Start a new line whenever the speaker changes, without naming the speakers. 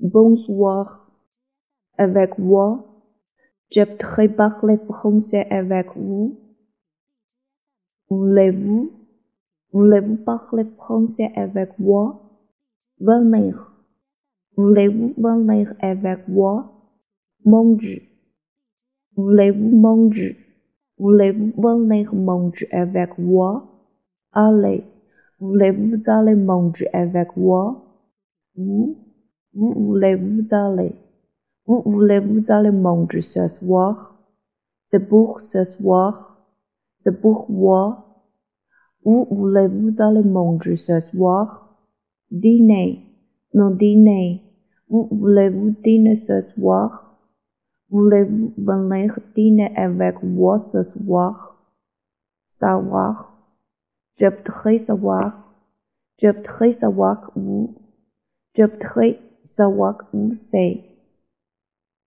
bonsoir avec moi. Je voudrais parler français avec vous. Voulez-vous, voulez-vous parler français avec moi? Venir. Voulez-vous venir avec moi? Manger. Voulez-vous manger? Voulez-vous venir manger avec moi? Allez. Voulez-vous aller manger avec moi? Vous, vous voulez-vous aller? Vous voulez-vous aller manger ce soir? C'est pour ce soir? C'est pour moi? Où voulez-vous aller manger ce soir? Dîner. Non, dîner. Où voulez-vous dîner ce soir? Voulez-vous venir dîner avec moi ce soir? Savoir. Je voudrais savoir. Je voudrais savoir où. Je voudrais savoir où c'est.